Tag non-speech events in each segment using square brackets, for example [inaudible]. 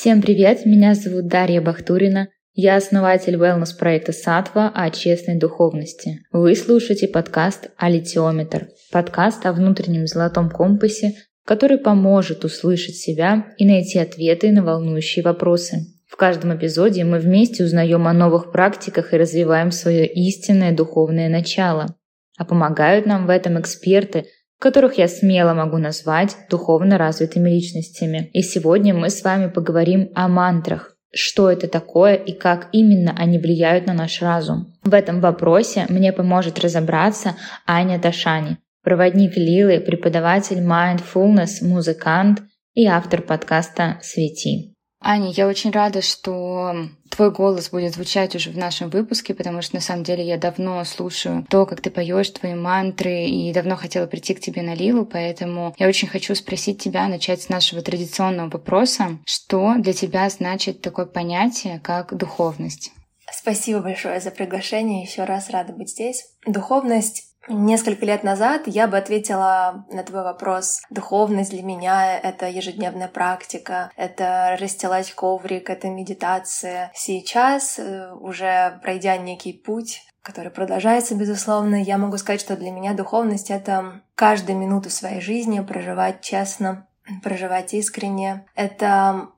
Всем привет, меня зовут Дарья Бахтурина. Я основатель wellness-проекта «Сатва» о честной духовности. Вы слушаете подкаст «Алитиометр» – подкаст о внутреннем золотом компасе, который поможет услышать себя и найти ответы на волнующие вопросы. В каждом эпизоде мы вместе узнаем о новых практиках и развиваем свое истинное духовное начало. А помогают нам в этом эксперты – которых я смело могу назвать духовно развитыми личностями. И сегодня мы с вами поговорим о мантрах. Что это такое и как именно они влияют на наш разум? В этом вопросе мне поможет разобраться Аня Ташани, проводник Лилы, преподаватель mindfulness, музыкант и автор подкаста «Свети». Аня, я очень рада, что твой голос будет звучать уже в нашем выпуске, потому что на самом деле я давно слушаю то, как ты поешь твои мантры, и давно хотела прийти к тебе на Лилу, поэтому я очень хочу спросить тебя, начать с нашего традиционного вопроса. Что для тебя значит такое понятие, как духовность? Спасибо большое за приглашение. Еще раз рада быть здесь. Духовность Несколько лет назад я бы ответила на твой вопрос. Духовность для меня — это ежедневная практика, это расстилать коврик, это медитация. Сейчас, э, уже пройдя некий путь, который продолжается, безусловно, я могу сказать, что для меня духовность — это каждую минуту своей жизни проживать честно, проживать искренне. Это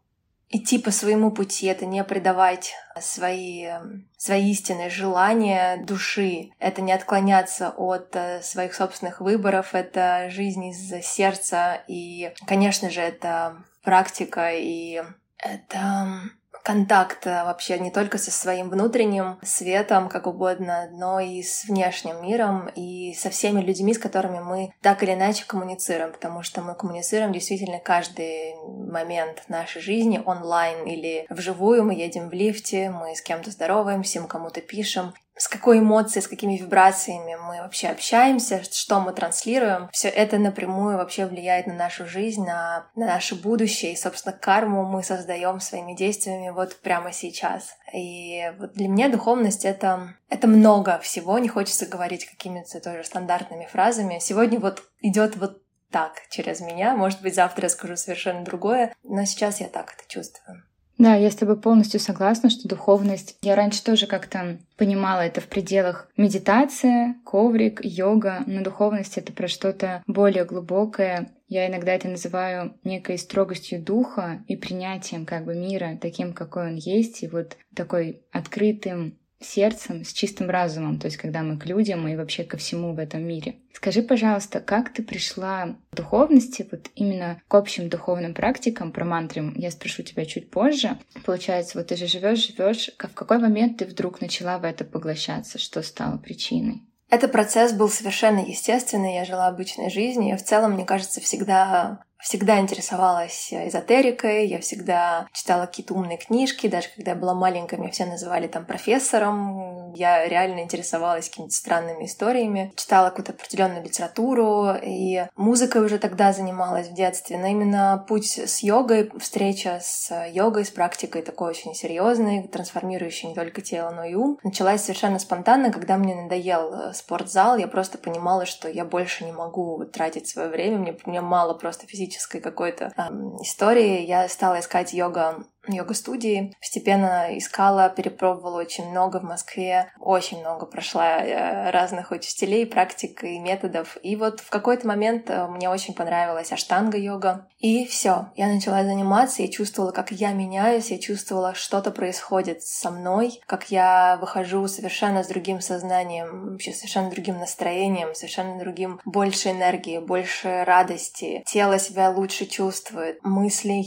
идти по своему пути, это не предавать свои, свои истинные желания души, это не отклоняться от э, своих собственных выборов, это жизнь из сердца, и, конечно же, это практика, и это контакт э, вообще не только со своим внутренним светом, как угодно, но и с внешним миром и со всеми людьми, с которыми мы так или иначе коммуницируем, потому что мы коммуницируем действительно каждый момент нашей жизни онлайн или вживую, мы едем в лифте, мы с кем-то здороваемся, мы кому-то пишем, с какой эмоцией, с какими вибрациями мы вообще общаемся, что мы транслируем, все это напрямую вообще влияет на нашу жизнь, на, на наше будущее. И, собственно, карму мы создаем своими действиями вот прямо сейчас. И вот для меня духовность это, это много всего, не хочется говорить какими-то тоже стандартными фразами. Сегодня вот идет вот так через меня. Может быть, завтра я скажу совершенно другое, но сейчас я так это чувствую. Да, я с тобой полностью согласна, что духовность... Я раньше тоже как-то понимала это в пределах медитация, коврик, йога, но духовность — это про что-то более глубокое. Я иногда это называю некой строгостью духа и принятием как бы мира таким, какой он есть, и вот такой открытым сердцем, с чистым разумом, то есть когда мы к людям и вообще ко всему в этом мире. Скажи, пожалуйста, как ты пришла к духовности, вот именно к общим духовным практикам, про мантры я спрошу тебя чуть позже. Получается, вот ты же живешь, живешь, в какой момент ты вдруг начала в это поглощаться, что стало причиной? Этот процесс был совершенно естественный, я жила обычной жизнью, и в целом, мне кажется, всегда всегда интересовалась эзотерикой, я всегда читала какие-то умные книжки, даже когда я была маленькая, меня все называли там профессором, я реально интересовалась какими-то странными историями, читала какую-то определенную литературу, и музыкой уже тогда занималась в детстве, но именно путь с йогой, встреча с йогой, с практикой такой очень серьезной, трансформирующей не только тело, но и ум, началась совершенно спонтанно, когда мне надоел э, спортзал, я просто понимала, что я больше не могу тратить свое время, мне, мне мало просто физически мистической какой-то э, истории, я стала искать йога йога-студии. Постепенно искала, перепробовала очень много в Москве. Очень много прошла э, разных учителей, практик и методов. И вот в какой-то момент э, мне очень понравилась аштанга-йога. И все, я начала заниматься, я чувствовала, как я меняюсь, я чувствовала, что-то происходит со мной, как я выхожу совершенно с другим сознанием, вообще совершенно другим настроением, совершенно другим, больше энергии, больше радости. Тело себя лучше чувствует, мыслей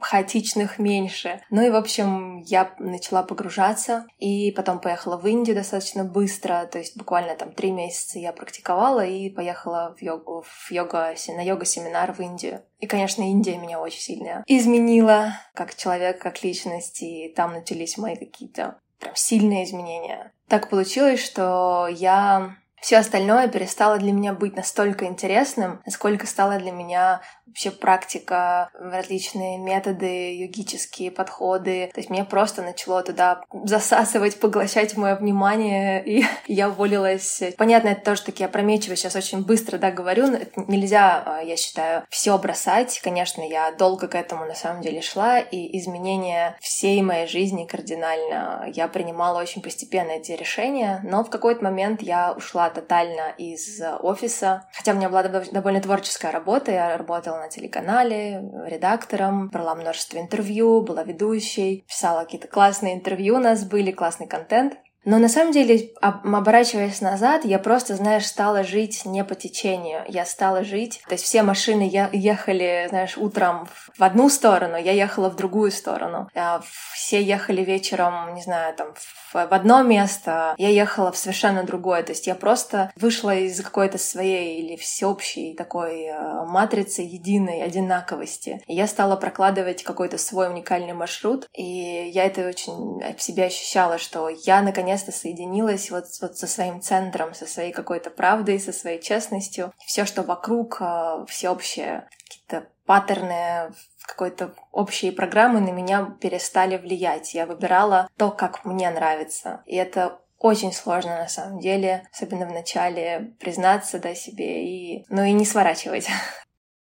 хаотичных меньше, дальше. Ну и, в общем, я начала погружаться, и потом поехала в Индию достаточно быстро, то есть буквально там три месяца я практиковала и поехала в йогу, в йога, на йога-семинар в Индию. И, конечно, Индия меня очень сильно изменила как человек, как личность, и там начались мои какие-то прям сильные изменения. Так получилось, что я все остальное перестало для меня быть настолько интересным, насколько стало для меня вообще практика, различные методы, йогические подходы. То есть мне просто начало туда засасывать, поглощать мое внимание, и [laughs] я уволилась. Понятно, это тоже таки опрометчиво, сейчас очень быстро, да, говорю, но нельзя, а, я считаю, все бросать. Конечно, я долго к этому на самом деле шла, и изменения всей моей жизни кардинально. Я принимала очень постепенно эти решения, но в какой-то момент я ушла тотально из офиса, хотя у меня была довольно творческая работа, я работала на телеканале, редактором, брала множество интервью, была ведущей, писала какие-то классные интервью. У нас были, классный контент. Но на самом деле, оборачиваясь назад, я просто, знаешь, стала жить не по течению. Я стала жить... То есть все машины ехали, знаешь, утром в одну сторону, я ехала в другую сторону. А все ехали вечером, не знаю, там, в одно место, я ехала в совершенно другое. То есть я просто вышла из какой-то своей или всеобщей такой э, матрицы единой одинаковости. И я стала прокладывать какой-то свой уникальный маршрут, и я это очень в себе ощущала, что я наконец наконец-то соединилась вот, вот со своим центром, со своей какой-то правдой, со своей честностью. Все, что вокруг, а, всеобщее, какие-то паттерны, какой-то общие программы на меня перестали влиять. Я выбирала то, как мне нравится. И это очень сложно на самом деле, особенно в начале, признаться да, себе и, ну и не сворачивать.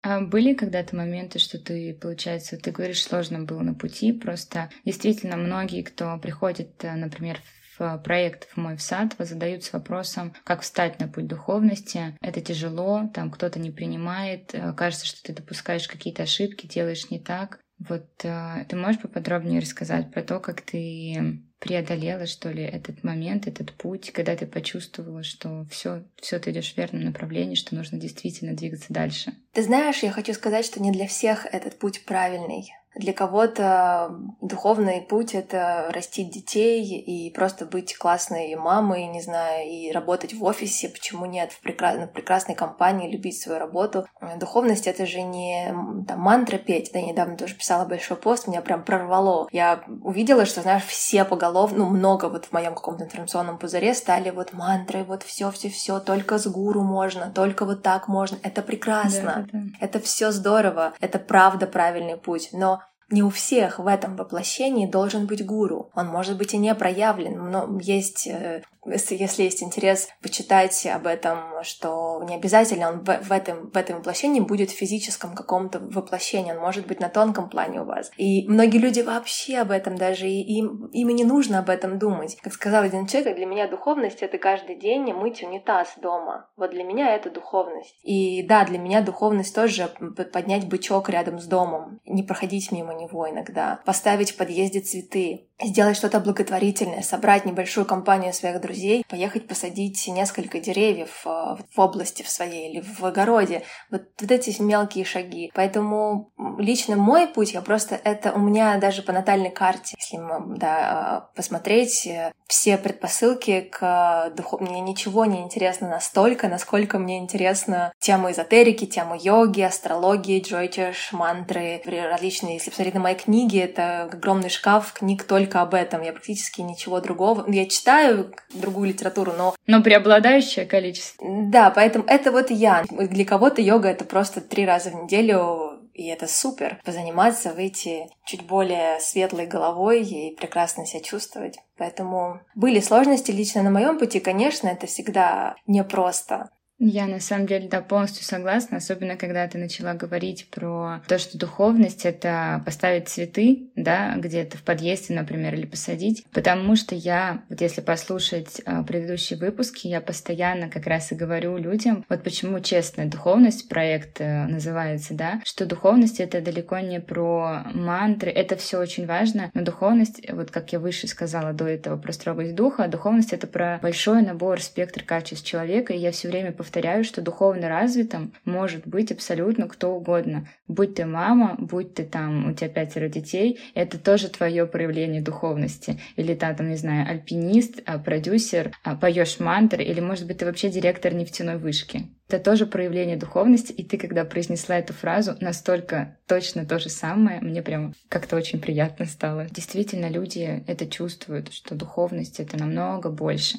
А были когда-то моменты, что ты, получается, ты говоришь, сложно было на пути, просто действительно многие, кто приходит, э, например, в проект в мой в сад задаются вопросом, как встать на путь духовности. Это тяжело, там кто-то не принимает, э, кажется, что ты допускаешь какие-то ошибки, делаешь не так. Вот э, ты можешь поподробнее рассказать про то, как ты преодолела, что ли, этот момент, этот путь, когда ты почувствовала, что все, все ты идешь в верном направлении, что нужно действительно двигаться дальше? Ты знаешь, я хочу сказать, что не для всех этот путь правильный. Для кого-то духовный путь — это растить детей и просто быть классной мамой, не знаю, и работать в офисе, почему нет, в прекрасной, прекрасной компании, любить свою работу. Духовность — это же не там, мантра петь. Да, я недавно тоже писала большой пост, меня прям прорвало. Я увидела, что, знаешь, все поголовно, ну, много вот в моем каком-то информационном пузыре стали вот мантры, вот все, все, все, только с гуру можно, только вот так можно. Это прекрасно. Да, да. Это все здорово. Это правда правильный путь. Но не у всех в этом воплощении должен быть гуру. Он может быть и не проявлен, но есть э, если, есть интерес почитать об этом, что не обязательно он в, этом, в этом воплощении будет в физическом каком-то воплощении, он может быть на тонком плане у вас. И многие люди вообще об этом даже, и им, им и не нужно об этом думать. Как сказал один человек, для меня духовность — это каждый день мыть унитаз дома. Вот для меня это духовность. И да, для меня духовность тоже поднять бычок рядом с домом, не проходить мимо него иногда, поставить в подъезде цветы, сделать что-то благотворительное, собрать небольшую компанию своих друзей, поехать посадить несколько деревьев э, в области в своей или в огороде. Вот, вот эти мелкие шаги. Поэтому лично мой путь, я просто это у меня даже по натальной карте, если да, э, посмотреть, э, все предпосылки к духовному. Мне ничего не интересно настолько, насколько мне интересна тема эзотерики, тема йоги, астрологии, джойтиш, мантры, различные. Если посмотреть на мои книги, это огромный шкаф книг только только об этом. Я практически ничего другого... Я читаю другую литературу, но... Но преобладающее количество. Да, поэтому это вот я. Для кого-то йога — это просто три раза в неделю и это супер. Позаниматься, выйти чуть более светлой головой и прекрасно себя чувствовать. Поэтому были сложности лично на моем пути, конечно, это всегда непросто. Я на самом деле, да, полностью согласна, особенно когда ты начала говорить про то, что духовность — это поставить цветы, да, где-то в подъезде, например, или посадить, потому что я, вот если послушать а, предыдущие выпуски, я постоянно как раз и говорю людям, вот почему честная духовность, проект э, называется, да, что духовность — это далеко не про мантры, это все очень важно, но духовность, вот как я выше сказала до этого про строгость духа, духовность — это про большой набор, спектр качеств человека, и я все время повторяю что духовно развитым может быть абсолютно кто угодно. Будь ты мама, будь ты там, у тебя пятеро детей, это тоже твое проявление духовности. Или ты там, не знаю, альпинист, а, продюсер, а, поешь мантры, или, может быть, ты вообще директор нефтяной вышки. Это тоже проявление духовности, и ты, когда произнесла эту фразу, настолько точно то же самое, мне прям как-то очень приятно стало. Действительно, люди это чувствуют, что духовность — это намного больше.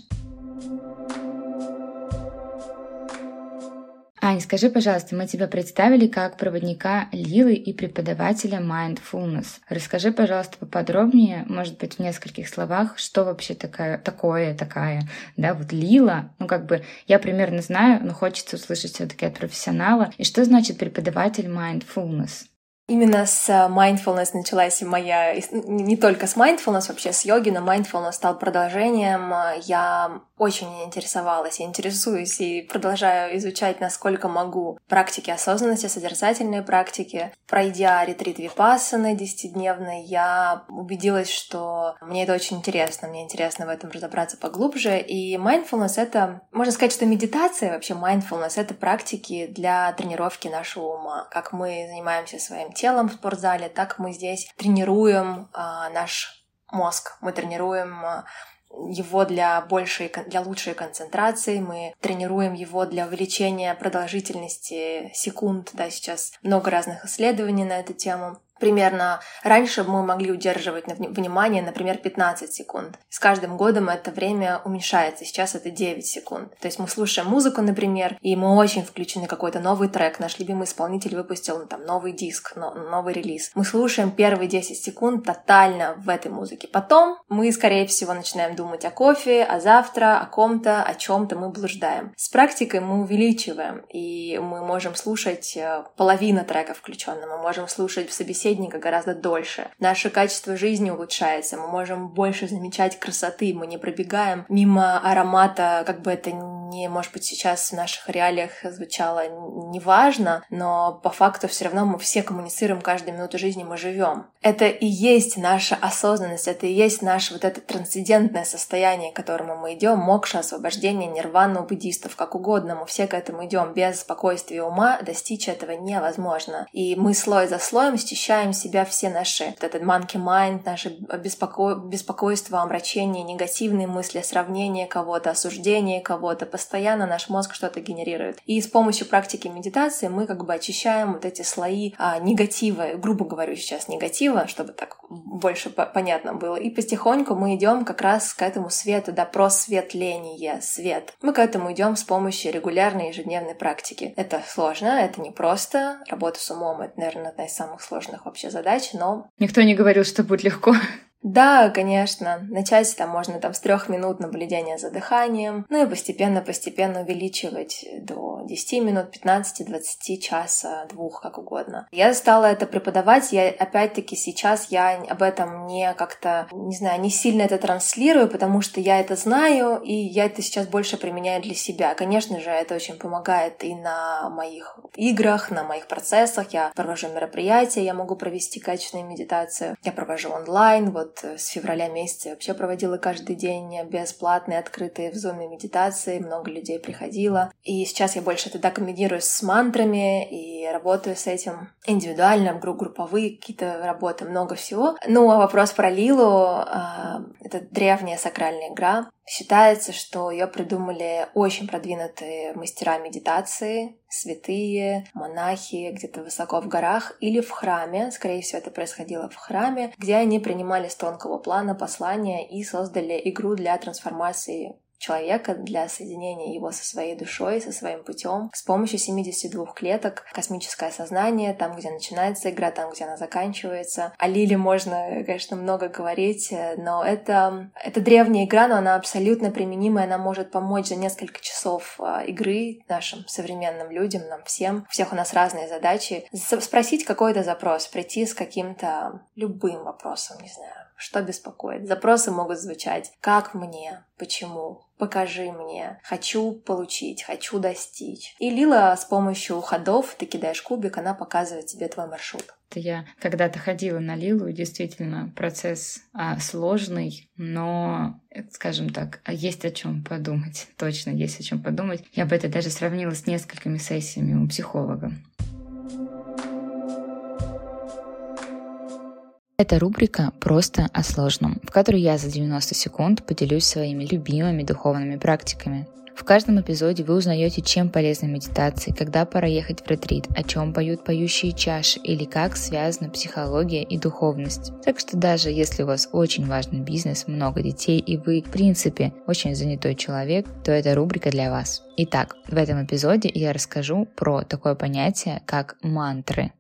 Ань, скажи, пожалуйста, мы тебя представили как проводника Лилы и преподавателя Mindfulness. Расскажи, пожалуйста, поподробнее, может быть, в нескольких словах, что вообще такая, такое, такая, да, вот Лила, ну как бы я примерно знаю, но хочется услышать все-таки от профессионала. И что значит преподаватель Mindfulness? Именно с э, mindfulness началась моя... Не только с mindfulness, вообще с йоги, но mindfulness стал продолжением. Я очень интересовалась, я интересуюсь и продолжаю изучать, насколько могу, практики осознанности, созерцательные практики. Пройдя ретрит Випассаны десятидневный, я убедилась, что мне это очень интересно, мне интересно в этом разобраться поглубже. И mindfulness — это, можно сказать, что медитация, вообще mindfulness — это практики для тренировки нашего ума. Как мы занимаемся своим телом в спортзале, так мы здесь тренируем а, наш мозг, мы тренируем а, его для большей, для лучшей концентрации, мы тренируем его для увеличения продолжительности секунд, да, сейчас много разных исследований на эту тему примерно раньше мы могли удерживать внимание, например, 15 секунд. С каждым годом это время уменьшается, сейчас это 9 секунд. То есть мы слушаем музыку, например, и мы очень включены какой-то новый трек, наш любимый исполнитель выпустил ну, там новый диск, новый релиз. Мы слушаем первые 10 секунд тотально в этой музыке. Потом мы, скорее всего, начинаем думать о кофе, о завтра, о ком-то, о чем-то мы блуждаем. С практикой мы увеличиваем, и мы можем слушать э, половину трека включенно, мы можем слушать в собеседовании собеседника гораздо дольше. Наше качество жизни улучшается, мы можем больше замечать красоты, мы не пробегаем мимо аромата, как бы это не, может быть, сейчас в наших реалиях звучало неважно, но по факту все равно мы все коммуницируем каждую минуту жизни, мы живем. Это и есть наша осознанность, это и есть наше вот это трансцендентное состояние, к которому мы идем, мокша, освобождение, нирвана у буддистов, как угодно, мы все к этому идем. Без спокойствия ума достичь этого невозможно. И мы слой за слоем счищаем включаем в себя все наши, вот этот monkey mind, наше беспоко... беспокойство, омрачение, негативные мысли, сравнение кого-то, осуждение кого-то. Постоянно наш мозг что-то генерирует. И с помощью практики медитации мы как бы очищаем вот эти слои а, негатива, грубо говорю сейчас негатива, чтобы так больше понятно было. И потихоньку мы идем как раз к этому свету, да, просветление, свет. Мы к этому идем с помощью регулярной ежедневной практики. Это сложно, это непросто. Работа с умом — это, наверное, одна из самых сложных вообще задач, но... Никто не говорил, что будет легко. Да, конечно. Начать там можно там с трех минут наблюдения за дыханием, ну и постепенно-постепенно увеличивать до 10 минут, 15, 20 часа, двух, как угодно. Я стала это преподавать, я опять-таки сейчас я об этом не как-то, не знаю, не сильно это транслирую, потому что я это знаю, и я это сейчас больше применяю для себя. Конечно же, это очень помогает и на моих играх, на моих процессах. Я провожу мероприятия, я могу провести качественную медитацию, я провожу онлайн, вот вот э, с февраля месяца я вообще проводила каждый день бесплатные, открытые в зуме медитации, много людей приходило. И сейчас я больше тогда комбинирую с мантрами и работаю с этим индивидуально, групповые какие-то работы, много всего. Ну, а вопрос про Лилу а, — это древняя сакральная игра. Считается, что ее придумали очень продвинутые мастера медитации, святые, монахи где-то высоко в горах или в храме. Скорее всего, это происходило в храме, где они принимали с тонкого плана послания и создали игру для трансформации человека для соединения его со своей душой, со своим путем с помощью 72 клеток, космическое сознание, там, где начинается игра, там, где она заканчивается. О Лиле можно, конечно, много говорить, но это, это древняя игра, но она абсолютно применимая, она может помочь за несколько часов а, игры нашим современным людям, нам всем. У всех у нас разные задачи. Спросить какой-то запрос, прийти с каким-то любым вопросом, не знаю, что беспокоит. Запросы могут звучать «Как мне?», «Почему?», «Покажи мне?», «Хочу получить?», «Хочу достичь?». И Лила с помощью ходов, ты кидаешь кубик, она показывает тебе твой маршрут. Я когда-то ходила на Лилу, и действительно процесс а, сложный, но, скажем так, есть о чем подумать. Точно есть о чем подумать. Я бы это даже сравнила с несколькими сессиями у психолога. Это рубрика «Просто о сложном», в которой я за 90 секунд поделюсь своими любимыми духовными практиками. В каждом эпизоде вы узнаете, чем полезна медитация, когда пора ехать в ретрит, о чем поют поющие чаши или как связана психология и духовность. Так что даже если у вас очень важный бизнес, много детей и вы, в принципе, очень занятой человек, то эта рубрика для вас. Итак, в этом эпизоде я расскажу про такое понятие, как мантры.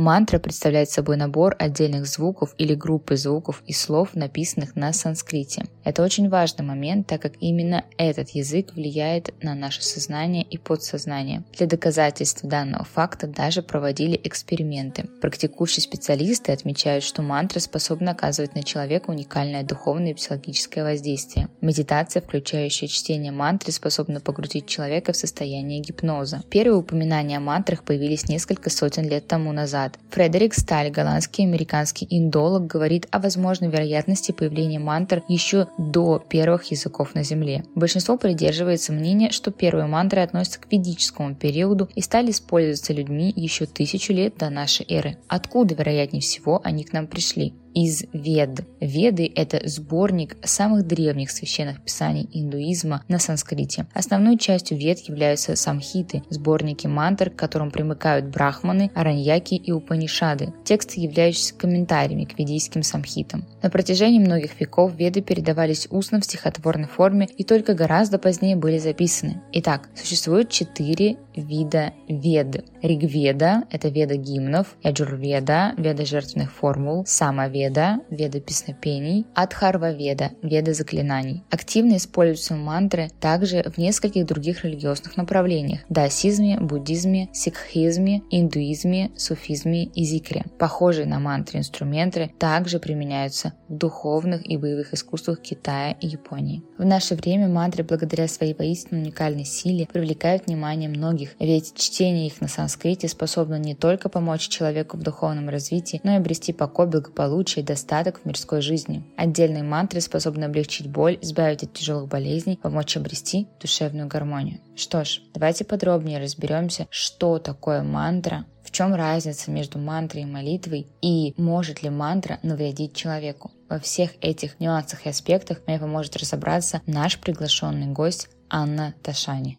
Мантра представляет собой набор отдельных звуков или группы звуков и слов, написанных на санскрите. Это очень важный момент, так как именно этот язык влияет на наше сознание и подсознание. Для доказательств данного факта даже проводили эксперименты. Практикующие специалисты отмечают, что мантра способна оказывать на человека уникальное духовное и психологическое воздействие. Медитация, включающая чтение мантры, способна погрузить человека в состояние гипноза. Первые упоминания о мантрах появились несколько сотен лет тому назад, назад. Фредерик Сталь, голландский американский индолог, говорит о возможной вероятности появления мантр еще до первых языков на Земле. Большинство придерживается мнения, что первые мантры относятся к ведическому периоду и стали использоваться людьми еще тысячу лет до нашей эры. Откуда, вероятнее всего, они к нам пришли? Из Вед. Веды – это сборник самых древних священных писаний индуизма на санскрите. Основной частью Вед являются самхиты – сборники мантр, к которым примыкают брахманы, араньяки и упанишады, тексты, являющиеся комментариями к ведийским самхитам. На протяжении многих веков Веды передавались устно в стихотворной форме и только гораздо позднее были записаны. Итак, существует четыре вида Вед. Ригведа – это веда гимнов, Яджурведа – веда жертвенных формул, Самаведа Веда, Веда песнопений, Адхарва Веда, Веда заклинаний. Активно используются мантры также в нескольких других религиозных направлениях – даосизме, буддизме, сикхизме, индуизме, суфизме и зикре. Похожие на мантры инструменты также применяются в духовных и боевых искусствах Китая и Японии. В наше время мантры благодаря своей поистине уникальной силе привлекают внимание многих, ведь чтение их на санскрите способно не только помочь человеку в духовном развитии, но и обрести покой, благополучие благополучие и достаток в мирской жизни. Отдельные мантры способны облегчить боль, избавить от тяжелых болезней, помочь обрести душевную гармонию. Что ж, давайте подробнее разберемся, что такое мантра, в чем разница между мантрой и молитвой и может ли мантра навредить человеку. Во всех этих нюансах и аспектах мне поможет разобраться наш приглашенный гость Анна Ташани.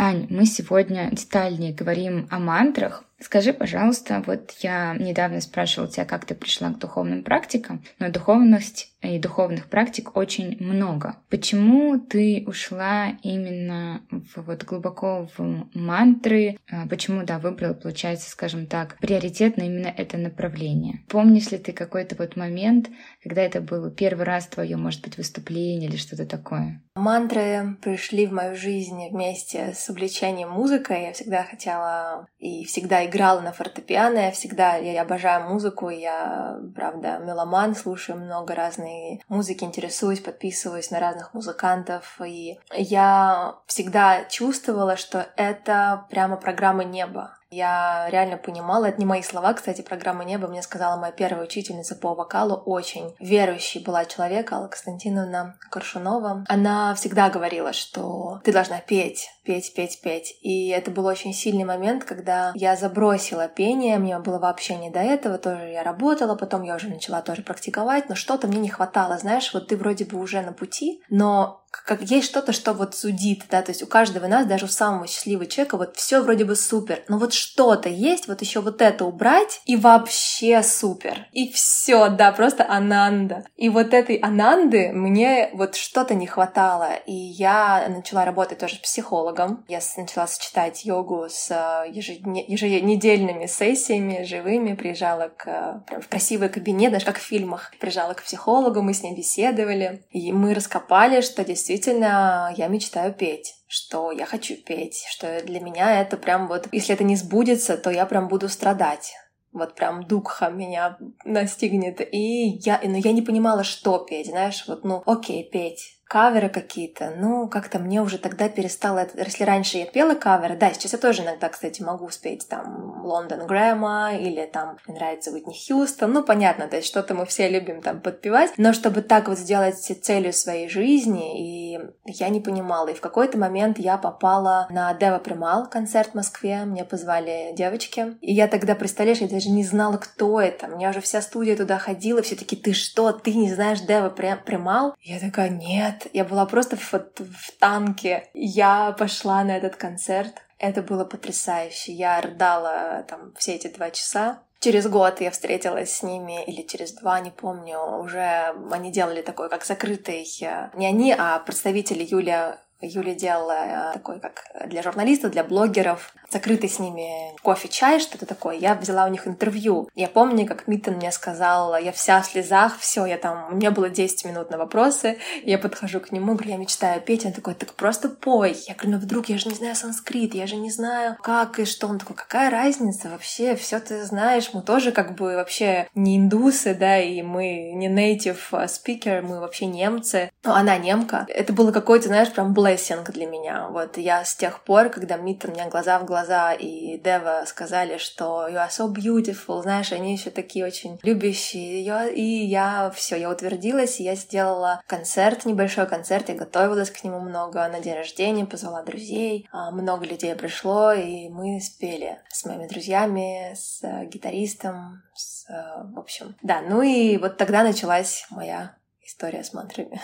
Ань, мы сегодня детальнее говорим о мантрах, Скажи, пожалуйста, вот я недавно спрашивала тебя, как ты пришла к духовным практикам, но духовность и духовных практик очень много. Почему ты ушла именно в, вот глубоко в мантры? А, почему, да, выбрала, получается, скажем так, приоритетно именно это направление? Помнишь ли ты какой-то вот момент, когда это был первый раз твое, может быть, выступление или что-то такое? Мантры пришли в мою жизнь вместе с увлечением музыкой. Я всегда хотела и всегда играла на фортепиано. Я всегда, я обожаю музыку. Я, правда, меломан, слушаю много разной музыки, интересуюсь, подписываюсь на разных музыкантов. И я всегда чувствовала, что это прямо программа неба. Я реально понимала, это не мои слова, кстати, программа «Небо» мне сказала моя первая учительница по вокалу, очень верующий была человек, Алла Константиновна Коршунова. Она всегда говорила, что ты должна петь, петь, петь, петь. И это был очень сильный момент, когда я забросила пение, мне было вообще не до этого, тоже я работала, потом я уже начала тоже практиковать, но что-то мне не хватало, знаешь, вот ты вроде бы уже на пути, но как есть что-то, что вот судит, да, то есть у каждого нас, даже у самого счастливого человека, вот все вроде бы супер, но вот что-то есть, вот еще вот это убрать, и вообще супер. И все, да, просто ананда. И вот этой ананды мне вот что-то не хватало, и я начала работать тоже с психологом. Я начала сочетать йогу с э, еженедельными сессиями живыми, приезжала к, прям в красивый кабинет, даже как в фильмах, приезжала к психологу, мы с ней беседовали, и мы раскопали, что действительно я мечтаю петь что я хочу петь, что для меня это прям вот, если это не сбудется, то я прям буду страдать. Вот прям дукха меня настигнет. И я, но я не понимала, что петь, знаешь, вот, ну, окей, петь каверы какие-то, ну, как-то мне уже тогда перестало... Если раньше я пела каверы, да, сейчас я тоже иногда, кстати, могу спеть там Лондон Грэма или там мне нравится Уитни Хьюстон, ну, понятно, то есть что-то мы все любим там подпевать, но чтобы так вот сделать целью своей жизни и я не понимала. И в какой-то момент я попала на Дева Примал концерт в Москве, мне позвали девочки. И я тогда, представляешь, я даже не знала, кто это. Меня уже вся студия туда ходила, все таки ты что, ты не знаешь Дева Примал? Я такая, нет. Я была просто в, в танке. Я пошла на этот концерт. Это было потрясающе. Я рыдала там все эти два часа. Через год я встретилась с ними, или через два, не помню, уже они делали такой, как закрытый, э, не они, а представители Юлия Юля делала э, такой, как для журналистов, для блогеров, закрытый с ними кофе-чай, что-то такое. Я взяла у них интервью. Я помню, как Миттон мне сказал, я вся в слезах, все, я там, у меня было 10 минут на вопросы, я подхожу к нему, говорю, я мечтаю петь, он такой, так просто пой. Я говорю, ну вдруг, я же не знаю санскрит, я же не знаю, как и что. Он такой, какая разница вообще, все ты знаешь, мы тоже как бы вообще не индусы, да, и мы не native speaker, мы вообще немцы. Ну, она немка. Это было какой-то, знаешь, прям блессинг для меня. Вот я с тех пор, когда Миттон меня глаза в глаза и Дева сказали, что you are so beautiful, знаешь, они еще такие очень любящие ее, и я все, я утвердилась, я сделала концерт, небольшой концерт, я готовилась к нему много на день рождения, позвала друзей, а, много людей пришло, и мы спели с моими друзьями, с гитаристом, с, в общем, да, ну и вот тогда началась моя история с мантрами.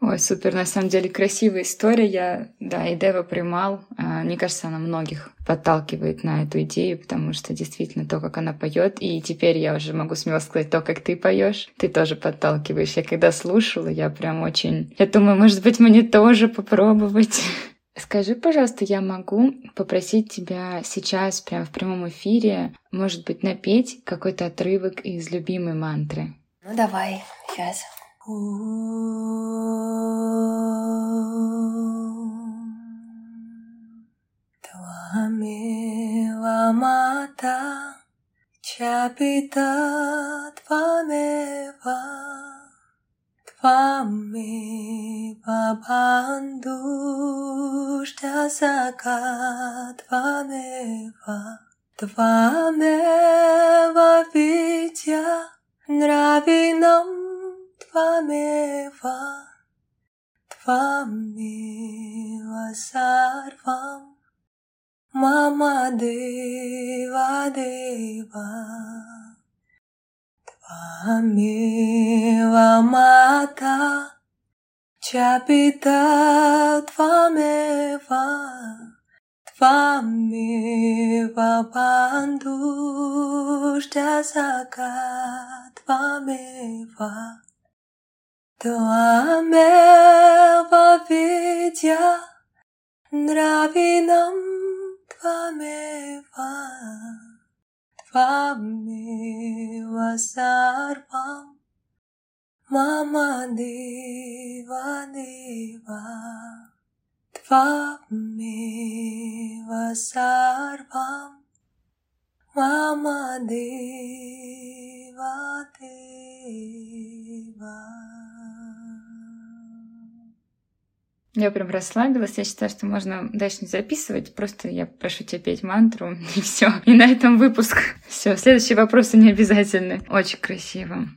Ой, супер, на самом деле красивая история. Я, да, и Дева Примал, а, мне кажется, она многих подталкивает на эту идею, потому что действительно то, как она поет, и теперь я уже могу смело сказать, то, как ты поешь, ты тоже подталкиваешь. Я когда слушала, я прям очень... Я думаю, может быть, мне тоже попробовать. [laughs] Скажи, пожалуйста, я могу попросить тебя сейчас, прямо в прямом эфире, может быть, напеть какой-то отрывок из любимой мантры? Ну, давай, сейчас. Tu ame wa mata chapita tvameva tvame va bandu shtasaka tvameva tvameva vitya nravinam त्वमेव त्वमेव सर्वं मम देवादेव त्वमेव माता च पिता त्वमेव त्वमेव बान्धुश्च सखा त्वमेव Tua melva vidya nravinam tvameva tvameva sarvam mama deva deva. Tvameva sarvam mama deva deva. Я прям расслабилась. Я считаю, что можно дальше не записывать. Просто я прошу тебя петь мантру, [laughs] и все. И на этом выпуск. Все, следующие вопросы не обязательны. Очень красиво.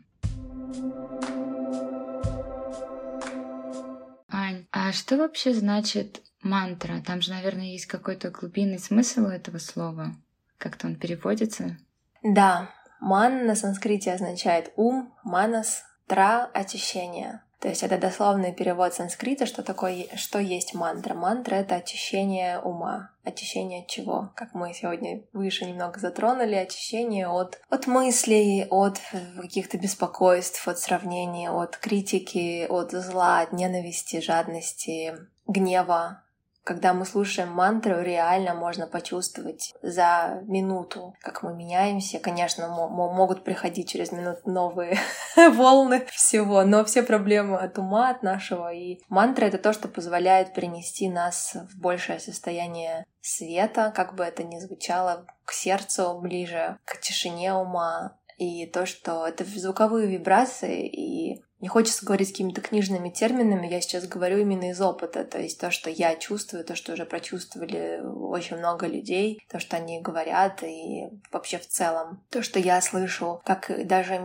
Ань, а что вообще значит мантра? Там же, наверное, есть какой-то глубинный смысл этого слова. Как-то он переводится? Да, ман на санскрите означает ум, манас, тра — очищение. То есть это дословный перевод санскрита, что такое, что есть мантра. Мантра — это очищение ума. Очищение от чего? Как мы сегодня выше немного затронули, очищение от, от мыслей, от каких-то беспокойств, от сравнений, от критики, от зла, от ненависти, жадности, гнева, когда мы слушаем мантру, реально можно почувствовать за минуту, как мы меняемся. Конечно, могут приходить через минуту новые [laughs] волны всего, но все проблемы от ума, от нашего. И мантра — это то, что позволяет принести нас в большее состояние света, как бы это ни звучало, к сердцу ближе, к тишине ума, и то, что это звуковые вибрации, и не хочется говорить какими-то книжными терминами, я сейчас говорю именно из опыта, то есть то, что я чувствую, то, что уже прочувствовали очень много людей, то, что они говорят, и вообще в целом. То, что я слышу, как даже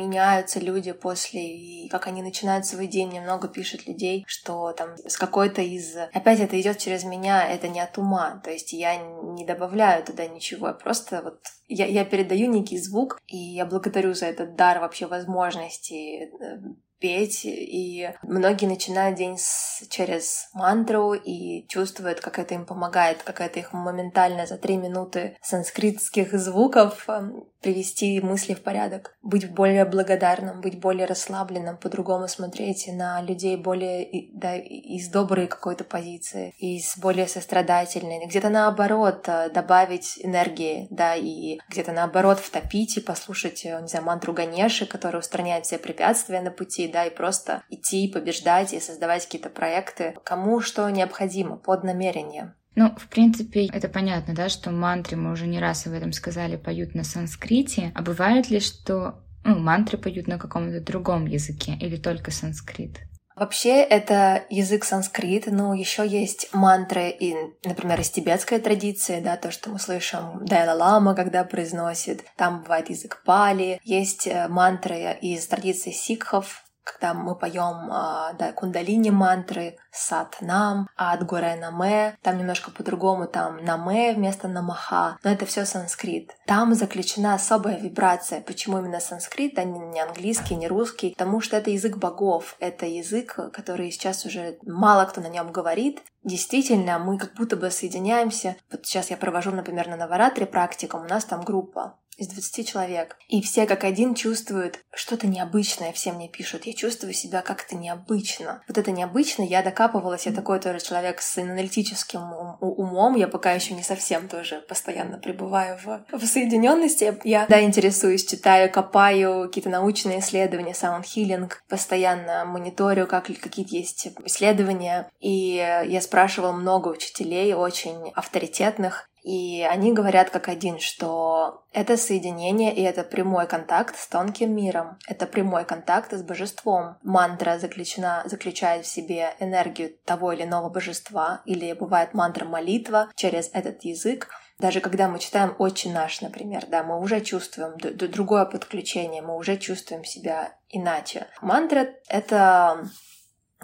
меняются люди после, и как они начинают свой день. Мне много пишет людей, что там с какой-то из... Опять это идет через меня, это не от ума. То есть я не добавляю туда ничего, я просто вот... Я, я передаю некий звук, и я благодарю за этот дар вообще возможности э, петь, и многие начинают день с, через мантру и чувствуют, как это им помогает, как это их моментально за три минуты санскритских звуков эм, привести мысли в порядок, быть более благодарным, быть более расслабленным, по-другому смотреть на людей более да, из доброй какой-то позиции, из более сострадательной, где-то наоборот э, добавить энергии, да, и где-то наоборот втопить и послушать, э, не знаю, мантру Ганеши, которая устраняет все препятствия на пути, да, и просто идти, побеждать и создавать какие-то проекты, кому что необходимо под намерение. Ну, в принципе, это понятно, да, что мантры, мы уже не раз об этом сказали, поют на санскрите. А бывает ли, что ну, мантры поют на каком-то другом языке или только санскрит? Вообще это язык санскрит, но еще есть мантры, и, например, из тибетской традиции, да, то, что мы слышим Дайла-лама, когда произносит, там бывает язык пали, есть э, мантры из традиции сикхов, когда мы поем а, да, кундалини мантры, сат нам, ад горе наме, там немножко по-другому, там наме вместо намаха, но это все санскрит. Там заключена особая вибрация. Почему именно санскрит, а не английский, не русский? Потому что это язык богов, это язык, который сейчас уже мало кто на нем говорит. Действительно, мы как будто бы соединяемся. Вот сейчас я провожу, например, на Наваратре практикум, у нас там группа из 20 человек. И все как один чувствуют что-то необычное, все мне пишут. Я чувствую себя как-то необычно. Вот это необычно, я докапывалась, я такой тоже человек с аналитическим умом, я пока еще не совсем тоже постоянно пребываю в, в соединенности. Я, да, интересуюсь, читаю, копаю какие-то научные исследования, саундхиллинг, постоянно мониторю, как какие-то есть исследования. И я спрашивала много учителей, очень авторитетных, и они говорят как один, что это соединение и это прямой контакт с тонким миром. Это прямой контакт с божеством. Мантра заключена, заключает в себе энергию того или иного божества, или бывает мантра молитва через этот язык. Даже когда мы читаем «Отче наш», например, да, мы уже чувствуем другое подключение, мы уже чувствуем себя иначе. Мантра — это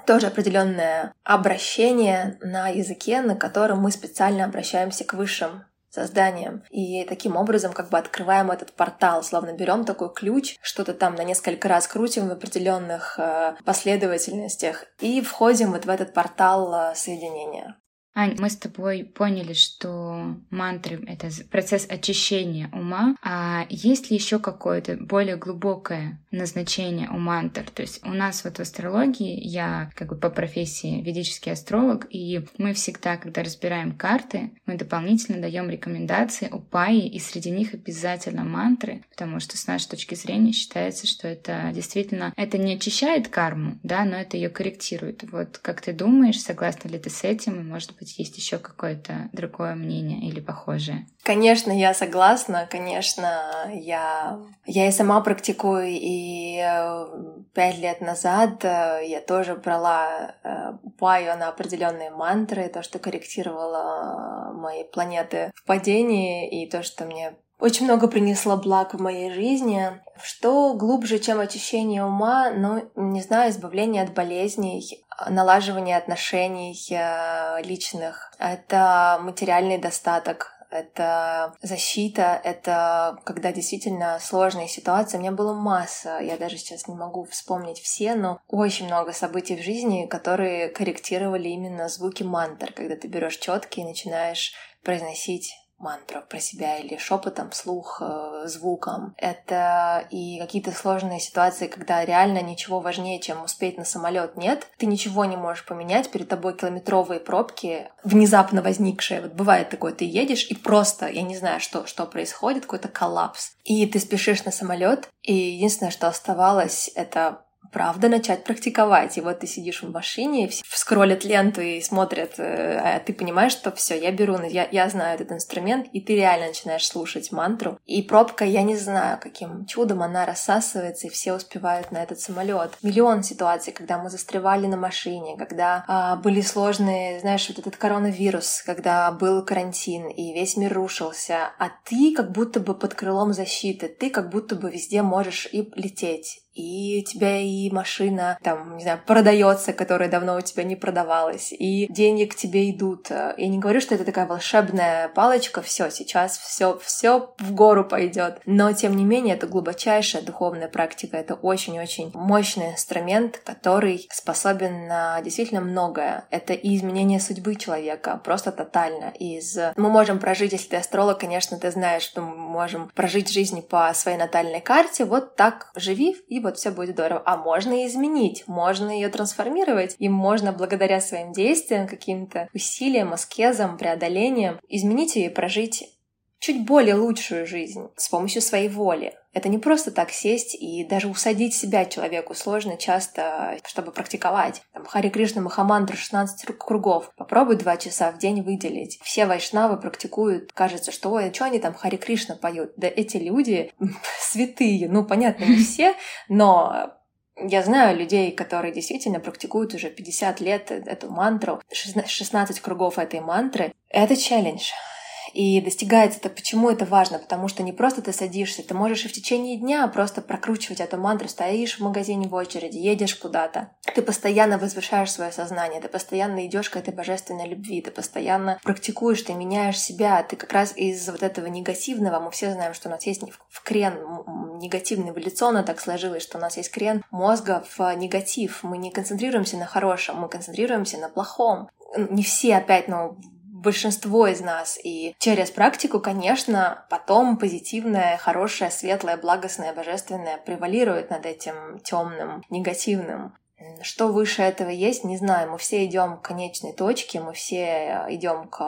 тоже определенное обращение на языке, на котором мы специально обращаемся к высшим созданием. И таким образом как бы открываем этот портал, словно берем такой ключ, что-то там на несколько раз крутим в определенных э, последовательностях и входим вот в этот портал э, соединения. Ань, мы с тобой поняли, что мантры — это процесс очищения ума, а есть ли еще какое-то более глубокое назначение у мантр? То есть у нас вот в астрологии, я как бы по профессии ведический астролог, и мы всегда, когда разбираем карты, мы дополнительно даем рекомендации у паи, и среди них обязательно мантры, потому что с нашей точки зрения считается, что это действительно, это не очищает карму, да, но это ее корректирует. Вот как ты думаешь, согласна ли ты с этим, и может быть быть, есть еще какое-то другое мнение или похожее? Конечно, я согласна, конечно, я, я и сама практикую, и э, пять лет назад э, я тоже брала э, паю на определенные мантры, то, что корректировало мои планеты в падении, и то, что мне очень много принесло благ в моей жизни. Что глубже, чем очищение ума, ну, не знаю, избавление от болезней, налаживание отношений э, личных. Это материальный достаток, это защита, это когда действительно сложные ситуации. У меня было масса, я даже сейчас не могу вспомнить все, но очень много событий в жизни, которые корректировали именно звуки мантр, когда ты берешь четки и начинаешь произносить мантру про себя или шепотом, вслух, э, звуком. Это и какие-то сложные ситуации, когда реально ничего важнее, чем успеть на самолет нет. Ты ничего не можешь поменять, перед тобой километровые пробки, внезапно возникшие. Вот бывает такое, ты едешь и просто, я не знаю, что, что происходит, какой-то коллапс. И ты спешишь на самолет, и единственное, что оставалось, это правда начать практиковать. И вот ты сидишь в машине, скроллят ленту и смотрят, э, а ты понимаешь, что все, я беру, я, я знаю этот инструмент, и ты реально начинаешь слушать мантру. И пробка, я не знаю, каким чудом она рассасывается, и все успевают на этот самолет. Миллион ситуаций, когда мы застревали на машине, когда а, были сложные, знаешь, вот этот коронавирус, когда был карантин, и весь мир рушился, а ты как будто бы под крылом защиты, ты как будто бы везде можешь и лететь, и тебя и машина, там, не знаю, продается, которая давно у тебя не продавалась, и деньги к тебе идут. Я не говорю, что это такая волшебная палочка, все, сейчас все, все в гору пойдет. Но, тем не менее, это глубочайшая духовная практика, это очень-очень мощный инструмент, который способен на действительно многое. Это и изменение судьбы человека, просто тотально. Из... Мы можем прожить, если ты астролог, конечно, ты знаешь, что мы можем прожить жизнь по своей натальной карте, вот так живи и вот все будет здорово. А можно изменить, можно ее трансформировать, и можно благодаря своим действиям, каким-то усилиям, аскезам, преодолениям изменить ее и прожить чуть более лучшую жизнь с помощью своей воли. Это не просто так сесть и даже усадить себя человеку сложно часто, чтобы практиковать. Там, Хари Кришна Махамантра 16 кругов. Попробуй два часа в день выделить. Все вайшнавы практикуют. Кажется, что ой, а что они там Хари Кришна поют? Да эти люди [laughs] святые. Ну, понятно, не [laughs] все, но я знаю людей, которые действительно практикуют уже 50 лет эту мантру, 16 кругов этой мантры. Это челлендж. И достигается это, почему это важно? Потому что не просто ты садишься, ты можешь и в течение дня просто прокручивать эту мантру, стоишь в магазине в очереди, едешь куда-то. Ты постоянно возвышаешь свое сознание, ты постоянно идешь к этой божественной любви, ты постоянно практикуешь, ты меняешь себя, ты как раз из вот этого негативного, мы все знаем, что у нас есть в крен негативный эволюционно так сложилось, что у нас есть крен мозга в негатив. Мы не концентрируемся на хорошем, мы концентрируемся на плохом не все опять, но большинство из нас. И через практику, конечно, потом позитивное, хорошее, светлое, благостное, божественное превалирует над этим темным, негативным. Что выше этого есть, не знаю. Мы все идем к конечной точке, мы все идем к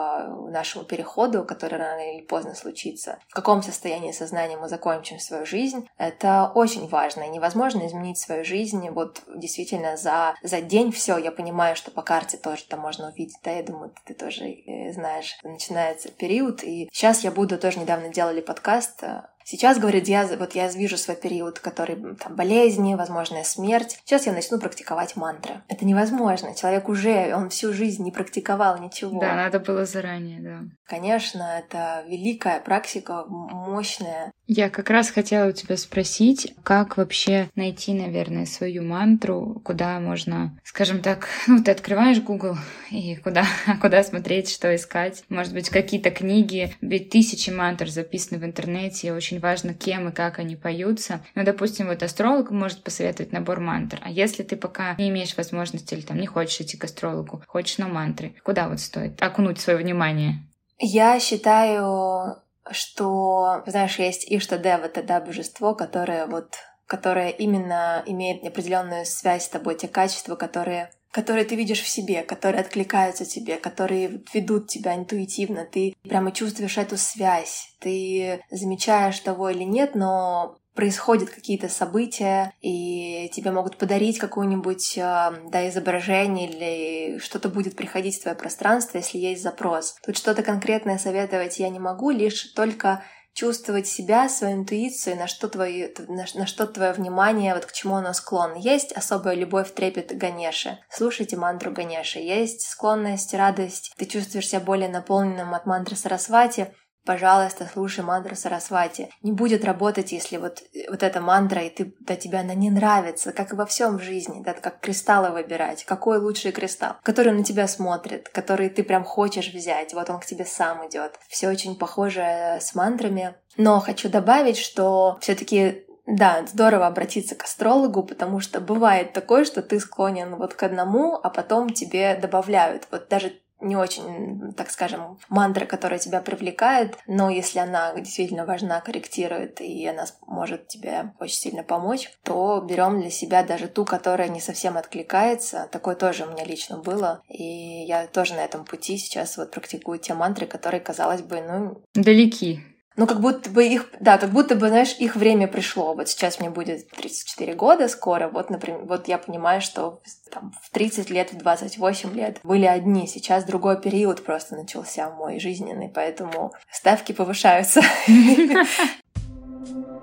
нашему переходу, который рано или поздно случится. В каком состоянии сознания мы закончим свою жизнь, это очень важно. И невозможно изменить свою жизнь вот действительно за, за день все. Я понимаю, что по карте тоже это можно увидеть, да, я думаю, ты тоже э, знаешь. Начинается период, и сейчас я буду, тоже недавно делали подкаст э, Сейчас, говорит, я, вот я вижу свой период, который там болезни, возможная смерть. Сейчас я начну практиковать мантры. Это невозможно. Человек уже, он всю жизнь не практиковал ничего. Да, надо было заранее, да. Конечно, это великая практика, мощная. Я как раз хотела у тебя спросить, как вообще найти, наверное, свою мантру, куда можно, скажем так, [laughs] ну, ты открываешь Google и куда, [laughs] куда смотреть, что искать. Может быть, какие-то книги, ведь тысячи мантр записаны в интернете, очень очень важно, кем и как они поются. Ну, допустим, вот астролог может посоветовать набор мантр. А если ты пока не имеешь возможности или там не хочешь идти к астрологу, хочешь на мантры, куда вот стоит окунуть свое внимание? Я считаю, что, знаешь, есть Иштадева, тогда божество, которое вот которое именно имеет определенную связь с тобой, те качества, которые которые ты видишь в себе, которые откликаются тебе, которые ведут тебя интуитивно, ты прямо чувствуешь эту связь, ты замечаешь того или нет, но происходят какие-то события, и тебе могут подарить какое-нибудь а, да, изображение или что-то будет приходить в твое пространство, если есть запрос. Тут что-то конкретное советовать я не могу, лишь только чувствовать себя, свою интуицию, на что, твое, на, на что твое внимание, вот к чему оно склонно. Есть особая любовь, трепет Ганеши. Слушайте мантру Ганеши. Есть склонность, радость. Ты чувствуешь себя более наполненным от мантры Сарасвати пожалуйста, слушай мантру Сарасвати. Не будет работать, если вот, вот эта мантра, и ты, да, тебе она не нравится, как и во всем в жизни, да, как кристаллы выбирать. Какой лучший кристалл? Который на тебя смотрит, который ты прям хочешь взять, вот он к тебе сам идет. Все очень похоже с мантрами. Но хочу добавить, что все-таки да, здорово обратиться к астрологу, потому что бывает такое, что ты склонен вот к одному, а потом тебе добавляют. Вот даже не очень, так скажем, мантра, которая тебя привлекает, но если она действительно важна, корректирует, и она может тебе очень сильно помочь, то берем для себя даже ту, которая не совсем откликается. Такое тоже у меня лично было, и я тоже на этом пути сейчас вот практикую те мантры, которые, казалось бы, ну... Далеки Ну, как будто бы их, да, как будто бы, знаешь, их время пришло. Вот сейчас мне будет 34 года скоро, вот, например, вот я понимаю, что там, в 30 лет, в 28 лет были одни, сейчас другой период просто начался мой жизненный, поэтому ставки повышаются. [laughs] [laughs]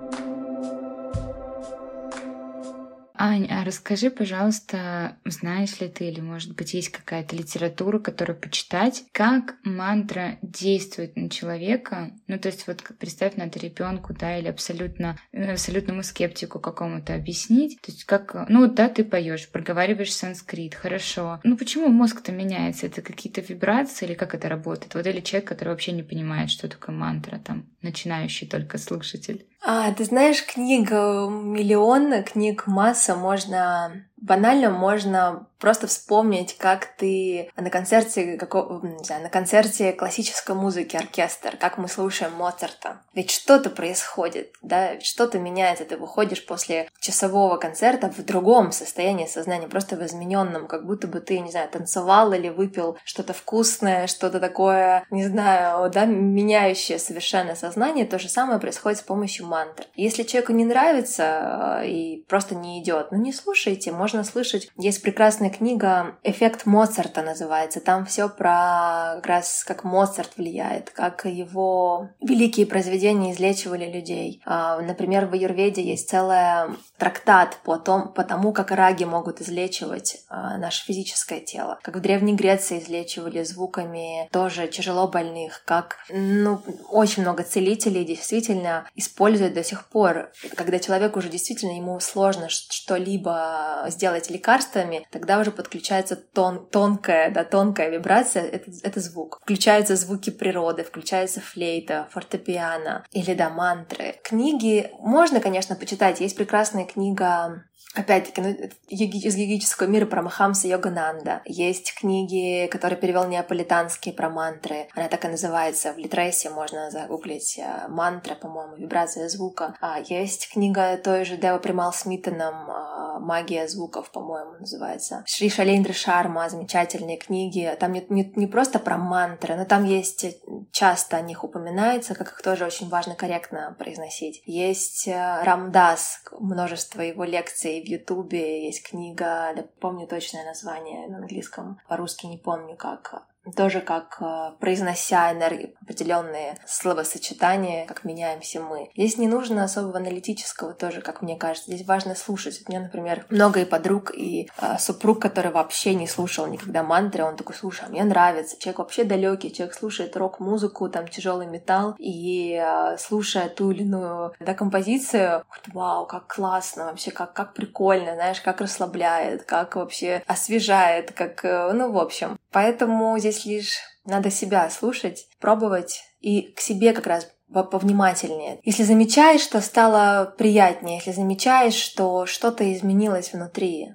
Ань, а расскажи, пожалуйста, знаешь ли ты или, может быть, есть какая-то литература, которую почитать, как мантра действует на человека? Ну, то есть вот представь надо ребенку, да, или абсолютно, э, абсолютному скептику какому-то объяснить. То есть как, ну, да, ты поешь, проговариваешь санскрит, хорошо. Ну, почему мозг-то меняется? Это какие-то вибрации или как это работает? Вот или человек, который вообще не понимает, что такое мантра, там, начинающий только слушатель. А, ты знаешь, книга миллион, книг масса, можно банально можно просто вспомнить, как ты на концерте, какого, не знаю, на концерте классической музыки, оркестр, как мы слушаем Моцарта. Ведь что-то происходит, да, что-то меняется. Ты выходишь после часового концерта в другом состоянии сознания, просто в измененном, как будто бы ты, не знаю, танцевал или выпил что-то вкусное, что-то такое, не знаю, да, меняющее совершенно сознание. То же самое происходит с помощью мантр. Если человеку не нравится э, и просто не идет, ну не слушайте, можно слышать. Есть прекрасная книга «Эффект Моцарта» называется. Там все про как раз как Моцарт влияет, как его великие произведения излечивали людей. А, например, в Аюрведе есть целая трактат по, том, по тому, как раги могут излечивать а, наше физическое тело. Как в Древней Греции излечивали звуками тоже тяжело больных. Как ну, очень много целителей действительно используют до сих пор. Когда человек уже действительно ему сложно что-либо сделать лекарствами, тогда уже подключается тон, тонкая, да, тонкая вибрация, это, это звук. Включаются звуки природы, включается флейта, фортепиано или, да, мантры. Книги можно, конечно, почитать. Есть прекрасная книга Опять-таки, ну, из йогического мира про Махамса Йогананда. Есть книги, которые перевел неаполитанские про мантры. Она так и называется. В Литресе можно загуглить э, мантра, по-моему, вибрация звука. А есть книга той же Дева Примал Смитоном э, «Магия звуков», по-моему, называется. Шри Шалейндра Шарма, замечательные книги. Там не, не, не просто про мантры, но там есть часто о них упоминается, как их тоже очень важно корректно произносить. Есть э, Рамдас, множество его лекций в Ютубе есть книга, да, помню точное название на английском, по-русски не помню как, тоже как э, произнося энергии, определенные словосочетания, как меняемся мы. Здесь не нужно особого аналитического тоже, как мне кажется. Здесь важно слушать. У меня, например, много и подруг, и э, супруг, который вообще не слушал никогда мантры, он такой, слушай, а мне нравится. Человек вообще далекий, человек слушает рок-музыку, там тяжелый металл, и э, слушая ту или иную да, композицию, говорит, вау, как классно, вообще, как, как прикольно, знаешь, как расслабляет, как вообще освежает, как, э, ну, в общем. Поэтому здесь лишь надо себя слушать, пробовать и к себе как раз повнимательнее. Если замечаешь, что стало приятнее, если замечаешь, что что-то изменилось внутри,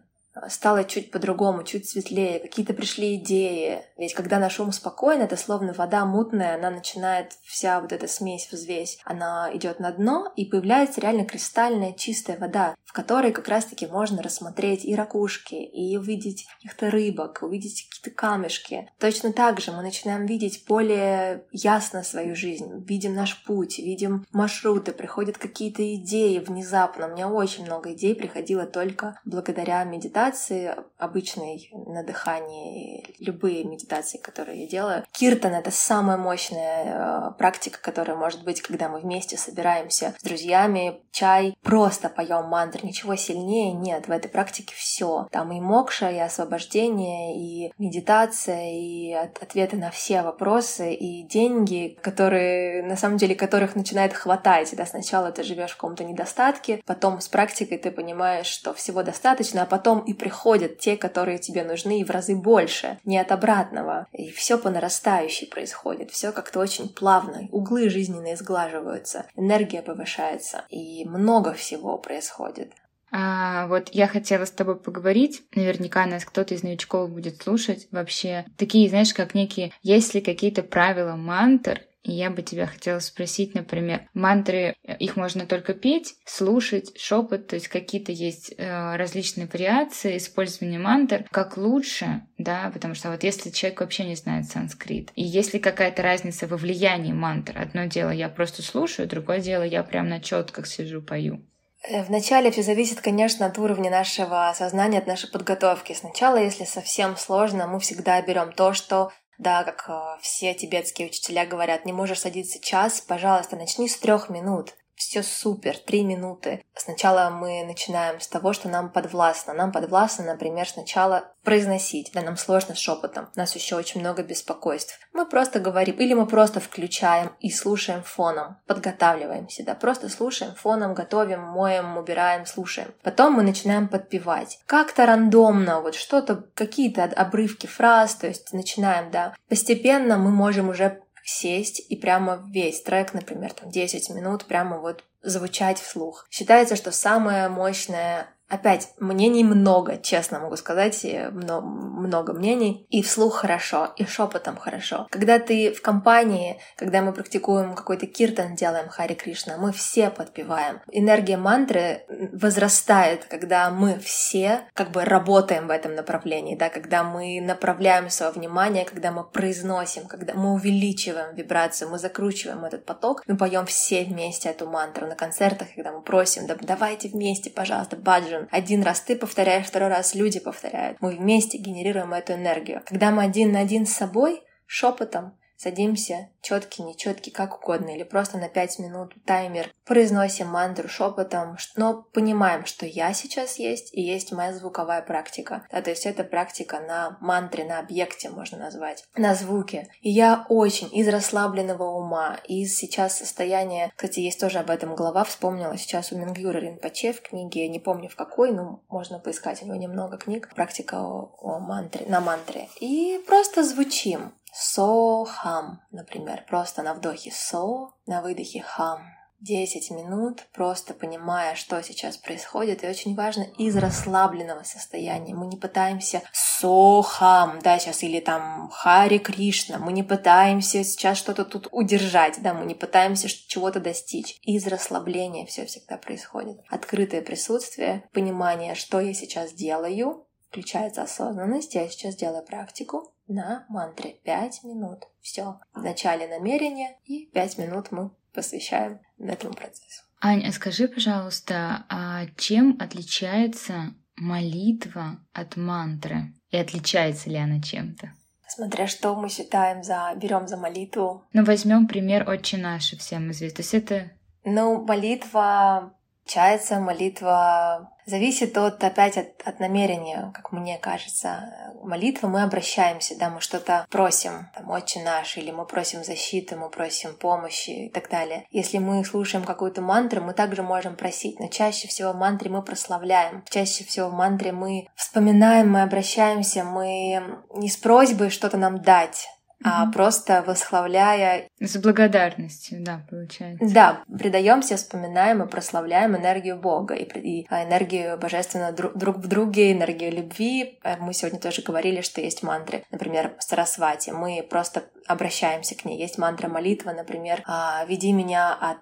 стало чуть по-другому, чуть светлее, какие-то пришли идеи. Ведь когда наш ум спокоен, это словно вода мутная, она начинает вся вот эта смесь, взвесь, она идет на дно, и появляется реально кристальная чистая вода, в которой как раз-таки можно рассмотреть и ракушки, и увидеть каких-то рыбок, увидеть какие-то камешки. Точно так же мы начинаем видеть более ясно свою жизнь, видим наш путь, видим маршруты, приходят какие-то идеи внезапно. У меня очень много идей приходило только благодаря медитации медитации обычной на дыхании, любые медитации, которые я делаю. Киртан — это самая мощная э, практика, которая может быть, когда мы вместе собираемся с друзьями, чай, просто поем мантры, ничего сильнее нет. В этой практике все. Там и мокша, и освобождение, и медитация, и ответы на все вопросы, и деньги, которые, на самом деле, которых начинает хватать. Да, сначала ты живешь в каком-то недостатке, потом с практикой ты понимаешь, что всего достаточно, а потом и приходят те, которые тебе нужны, и в разы больше, не от обратного. И все по нарастающей происходит, все как-то очень плавно, углы жизненные сглаживаются, энергия повышается, и много всего происходит. А, вот я хотела с тобой поговорить. Наверняка нас кто-то из новичков будет слушать. Вообще, такие, знаешь, как некие, есть ли какие-то правила мантр, И я бы тебя хотела спросить, например, мантры, их можно только петь, слушать, шепот, то есть какие-то есть э, различные вариации использования мантр, как лучше, да, потому что вот если человек вообще не знает санскрит, и есть ли какая-то разница во влиянии мантр, одно дело я просто слушаю, другое дело я прям на четках сижу, пою. Э, вначале все зависит, конечно, от уровня нашего сознания, от нашей подготовки. Сначала, если совсем сложно, мы всегда берем то, что да, как э, все тибетские учителя говорят, не можешь садиться час, пожалуйста, начни с трех минут все супер, три минуты. Сначала мы начинаем с того, что нам подвластно. Нам подвластно, например, сначала произносить. Да, нам сложно с шепотом. Нас еще очень много беспокойств. Мы просто говорим, или мы просто включаем и слушаем фоном, подготавливаемся, да, просто слушаем фоном, готовим, моем, убираем, слушаем. Потом мы начинаем подпевать. Как-то рандомно, вот что-то, какие-то обрывки фраз, то есть начинаем, да. Постепенно мы можем уже сесть и прямо весь трек, например, там 10 минут, прямо вот звучать вслух. Считается, что самое мощное Опять, мнений много, честно могу сказать, много, мнений. И вслух хорошо, и шепотом хорошо. Когда ты в компании, когда мы практикуем какой-то киртан, делаем Хари Кришна, мы все подпеваем. Энергия мантры возрастает, когда мы все как бы работаем в этом направлении, да, когда мы направляем свое внимание, когда мы произносим, когда мы увеличиваем вибрацию, мы закручиваем этот поток, мы поем все вместе эту мантру на концертах, когда мы просим, да, давайте вместе, пожалуйста, баджан, один раз ты повторяешь, второй раз люди повторяют. Мы вместе генерируем эту энергию. Когда мы один на один с собой, шепотом, Садимся, четкий, нечеткий, как угодно, или просто на 5 минут таймер, произносим мантру шепотом, но понимаем, что я сейчас есть, и есть моя звуковая практика. Да, то есть это практика на мантре, на объекте, можно назвать, на звуке. И я очень из расслабленного ума, из сейчас состояния, кстати, есть тоже об этом глава, вспомнила сейчас у Мингюра Ринпоче в книге, не помню в какой, но можно поискать, у него немного книг, практика о, о мантре, на мантре. И просто звучим. Со-хам, например, просто на вдохе со, на выдохе хам. 10 минут, просто понимая, что сейчас происходит. И очень важно из расслабленного состояния. Мы не пытаемся сохам, да, сейчас, или там Хари Кришна. Мы не пытаемся сейчас что-то тут удержать, да, мы не пытаемся чего-то достичь. Из расслабления все всегда происходит. Открытое присутствие, понимание, что я сейчас делаю, включается осознанность. Я сейчас делаю практику на мантре 5 минут. Все. В начале намерения и 5 минут мы посвящаем этому процессу. Аня, а скажи, пожалуйста, а чем отличается молитва от мантры? И отличается ли она чем-то? Смотря что мы считаем за... берем за молитву. Ну, возьмем пример «Отче наш» всем известный. То есть это... Ну, молитва Чается молитва зависит от, опять от, от намерения, как мне кажется. Молитва мы обращаемся, да, мы что-то просим, там, «Отче наш», или мы просим защиты, мы просим помощи и так далее. Если мы слушаем какую-то мантру, мы также можем просить, но чаще всего в мантре мы прославляем. Чаще всего в мантре мы вспоминаем, мы обращаемся, мы не с просьбой что-то нам дать, а просто восхваляя... С благодарностью, да, получается. Да, предаемся, вспоминаем и прославляем энергию Бога и, и а, энергию божественного друг, друг в друге, энергию любви. Э, мы сегодня тоже говорили, что есть мантры, например, Сарасвати. Мы просто обращаемся к ней. Есть мантра молитва, например, «А, «Веди меня от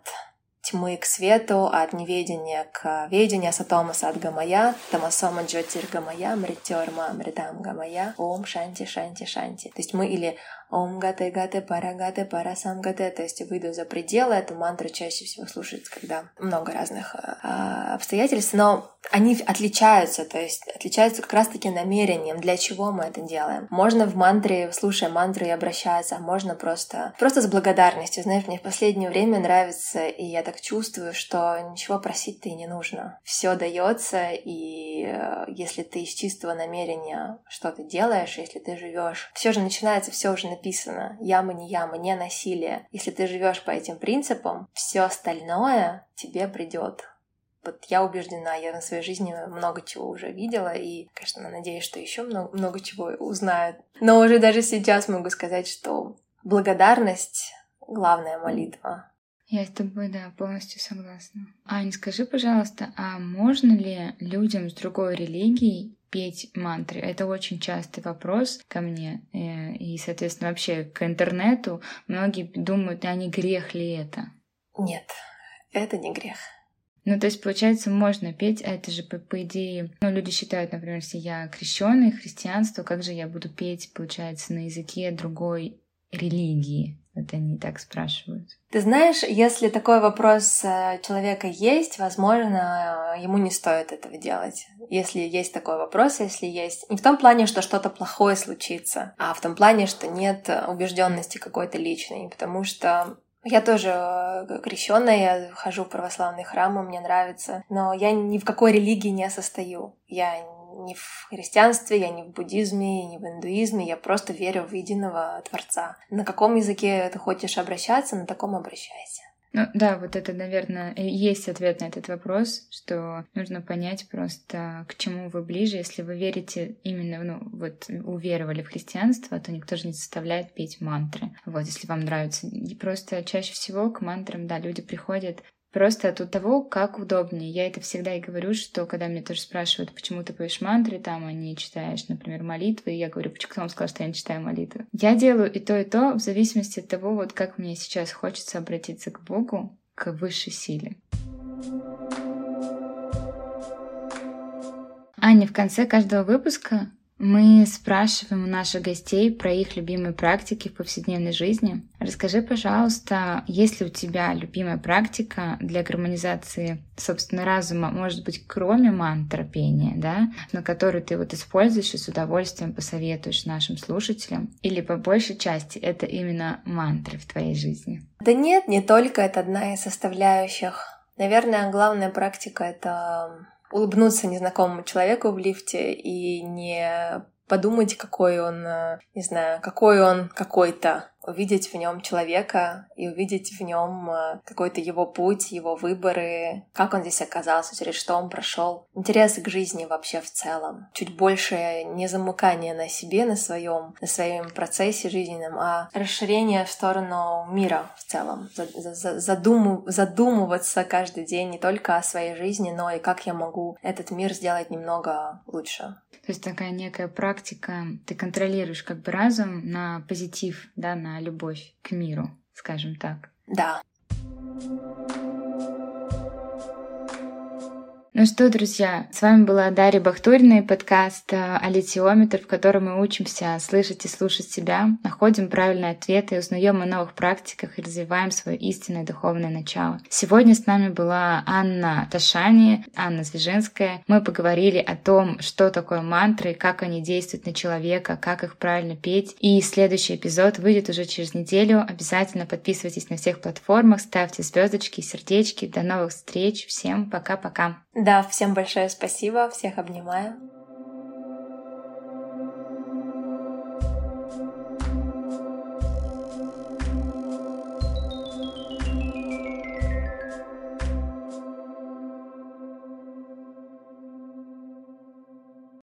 тьмы к свету, от неведения к ведению, сатома садгамая, тамасома джотиргамая, мритёрма мритам гамая, ом шанти шанти шанти. То есть мы или Ом гате гате пара гате пара сам гате, то есть выйду за пределы. Эту мантру чаще всего слушается, когда много разных э, обстоятельств, но они отличаются, то есть отличаются как раз-таки намерением, для чего мы это делаем. Можно в мантре, слушая мантру и обращаться, а можно просто, просто с благодарностью. Знаешь, мне в последнее время нравится, и я так чувствую, что ничего просить-то и не нужно. Все дается, и э, если ты из чистого намерения что-то делаешь, если ты живешь, все же начинается, все уже написано. Яма не яма, не насилие. Если ты живешь по этим принципам, все остальное тебе придет. Вот я убеждена, я на своей жизни много чего уже видела, и, конечно, надеюсь, что еще много, много чего узнаю. Но уже даже сейчас могу сказать, что благодарность — главная молитва. Я с тобой, да, полностью согласна. Ань, скажи, пожалуйста, а можно ли людям с другой религией петь мантры? Это очень частый вопрос ко мне. Э, и, соответственно, вообще к интернету, многие думают, а не грех ли это? Нет, это не грех. Ну, то есть, получается, можно петь, а это же, по, по идее, ну, люди считают, например, если я крещенный, христианство, как же я буду петь, получается, на языке другой религии? Это они так спрашивают. Ты знаешь, если такой вопрос э, человека есть, возможно, ему не стоит этого делать. Если есть такой вопрос, если есть... Не в том плане, что что-то плохое случится, а в том плане, что нет убежденности какой-то личной. Потому что я тоже э, крещенная, я хожу в православный храм, мне нравится, но я ни в какой религии не состою. Я не в христианстве, я не в буддизме, не в индуизме, я просто верю в единого Творца. На каком языке ты хочешь обращаться, на таком обращайся. Ну да, вот это, наверное, есть ответ на этот вопрос, что нужно понять просто, к чему вы ближе. Если вы верите именно, ну вот уверовали в христианство, то никто же не заставляет петь мантры. Вот, если вам нравится. И просто чаще всего к мантрам, да, люди приходят Просто от того, как удобнее. Я это всегда и говорю, что когда меня тоже спрашивают, почему ты поешь мантры, там, а не читаешь, например, молитвы, я говорю, почему кто вам сказал, что я не читаю молитвы? Я делаю и то, и то в зависимости от того, вот как мне сейчас хочется обратиться к Богу, к высшей силе. Аня, в конце каждого выпуска мы спрашиваем у наших гостей про их любимые практики в повседневной жизни. Расскажи, пожалуйста, есть ли у тебя любимая практика для гармонизации, собственно, разума, может быть, кроме мантра пения, да, на которую ты вот используешь и с удовольствием посоветуешь нашим слушателям? Или по большей части это именно мантры в твоей жизни? Да нет, не только это одна из составляющих. Наверное, главная практика — это улыбнуться незнакомому человеку в лифте и не подумать, какой он, э, не знаю, какой он какой-то, увидеть в нем человека и увидеть в нем э, какой-то его путь, его выборы, как он здесь оказался, через что он прошел. Интерес к жизни вообще в целом. Чуть больше не замыкание на себе, на своем, на своем процессе жизненном, а расширение в сторону мира в целом. Задуму, задумываться каждый день не только о своей жизни, но и как я могу этот мир сделать немного лучше. То есть такая некая практика, ты контролируешь как бы разум на позитив, да, на любовь к миру, скажем так. Да. Ну что, друзья, с вами была Дарья Бахтурина и подкаст э, «Алитиометр», в котором мы учимся слышать и слушать себя, находим правильные ответы, узнаем о новых практиках и развиваем свое истинное духовное начало. Сегодня с нами была Анна Ташани, Анна Звежинская. Мы поговорили о том, что такое мантры, как они действуют на человека, как их правильно петь. И следующий эпизод выйдет уже через неделю. Обязательно подписывайтесь на всех платформах, ставьте звездочки, сердечки. До новых встреч. Всем пока-пока. Да, всем большое спасибо, всех обнимаю.